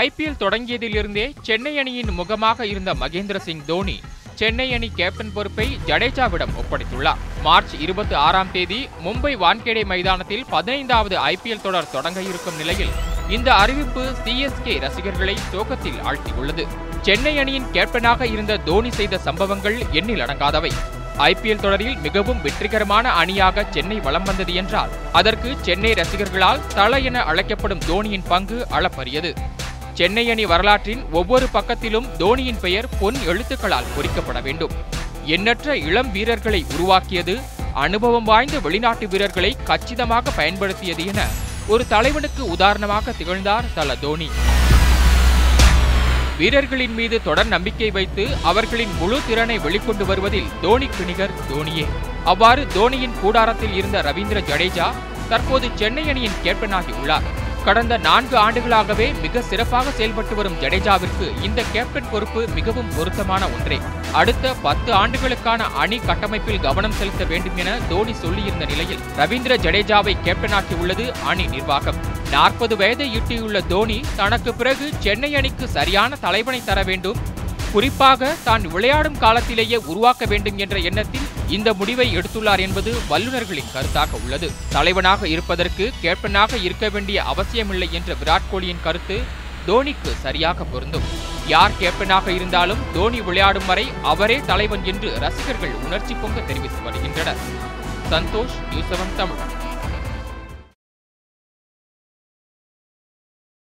IPL தொடங்கியதிலிருந்தே Chennai அணியின் முகமாக இருந்த மகேந்திர சிங் தோனி சென்னை அணி கேப்டன் பொறுப்பை ஜடேஜாவிடம் ஒப்படைத்துள்ளார். மார்ச் இருபத்தி ஆறாம் தேதி மும்பை வான்கேடே மைதானத்தில் பதினைந்தாவது ஐபிஎல் தொடர் தொடங்க இருக்கும் நிலையில் இந்த அறிவிப்பு சிஎஸ்கே ரசிகர்களை சோகத்தில் ஆழ்த்தியுள்ளது. சென்னை அணியின் கேப்டனாக இருந்த தோனி செய்த சம்பவங்கள் எண்ணில் அடங்காதவை. ஐபிஎல் தொடரில் மிகவும் வெற்றிகரமான அணியாக சென்னை வலம் வந்தது என்றால் அதற்கு சென்னை ரசிகர்களால் தல என அழைக்கப்படும் தோனியின் பங்கு அளப்பரியது. சென்னை அணி வரலாற்றின் ஒவ்வொரு பக்கத்திலும் தோனியின் பெயர் பொன் எழுத்துக்களால் பொறிக்கப்பட வேண்டும். எண்ணற்ற இளம் வீரர்களை உருவாக்கியது அனுபவம் வாய்ந்த வெளிநாட்டு வீரர்களை கச்சிதமாக பயன்படுத்தியது என ஒரு தலைவனுக்கு உதாரணமாக திகழ்ந்தார் தல தோனி. வீரர்களின் மீது தொடர் நம்பிக்கை வைத்து அவர்களின் முழு திறனை வெளிக்கொண்டு வருவதில் தோனி கிணிகர் தோனியே. அவ்வாறு தோனியின் கூடாரத்தில் இருந்த ரவீந்திர ஜடேஜா தற்போது சென்னை அணியின் கேப்டனாகி உள்ளார். கடந்த நான்கு ஆண்டுகளாகவே மிக சிறப்பாக செயல்பட்டு வரும் ஜடேஜாவிற்கு இந்த கேப்டன் பொறுப்பு மிகவும் பொருத்தமான ஒன்றே. அடுத்த பத்து ஆண்டுகளுக்கான அணி கட்டமைப்பில் கவனம் செலுத்த வேண்டும் என தோனி சொல்லியிருந்த நிலையில் ரவீந்திர ஜடேஜாவை கேப்டனாக்கி உள்ளது அணி நிர்வாகம். நாற்பது வயதை எட்டியுள்ள தோனி தனக்கு பிறகு சென்னை அணிக்கு சரியான தலைவனை தர வேண்டும் குறிப்பாக தான் விளையாடும் காலத்திலேயே உருவாக்க வேண்டும் என்ற எண்ணத்தில் இந்த முடிவை எடுத்துள்ளார் என்பது வல்லுநர்களின் கருத்தாக உள்ளது. தலைவனாக இருப்பதற்கு கேப்டனாக இருக்க வேண்டிய அவசியமில்லை என்ற விராட் கோலியின் கருத்து தோனிக்கு சரியாக பொருந்தும். யார் கேப்டனாக இருந்தாலும் தோனி விளையாடும் வரை அவரே தலைவன் என்று ரசிகர்கள் உணர்ச்சி பொங்க தெரிவித்து வருகின்றனர். Santhosh news seven Tamil.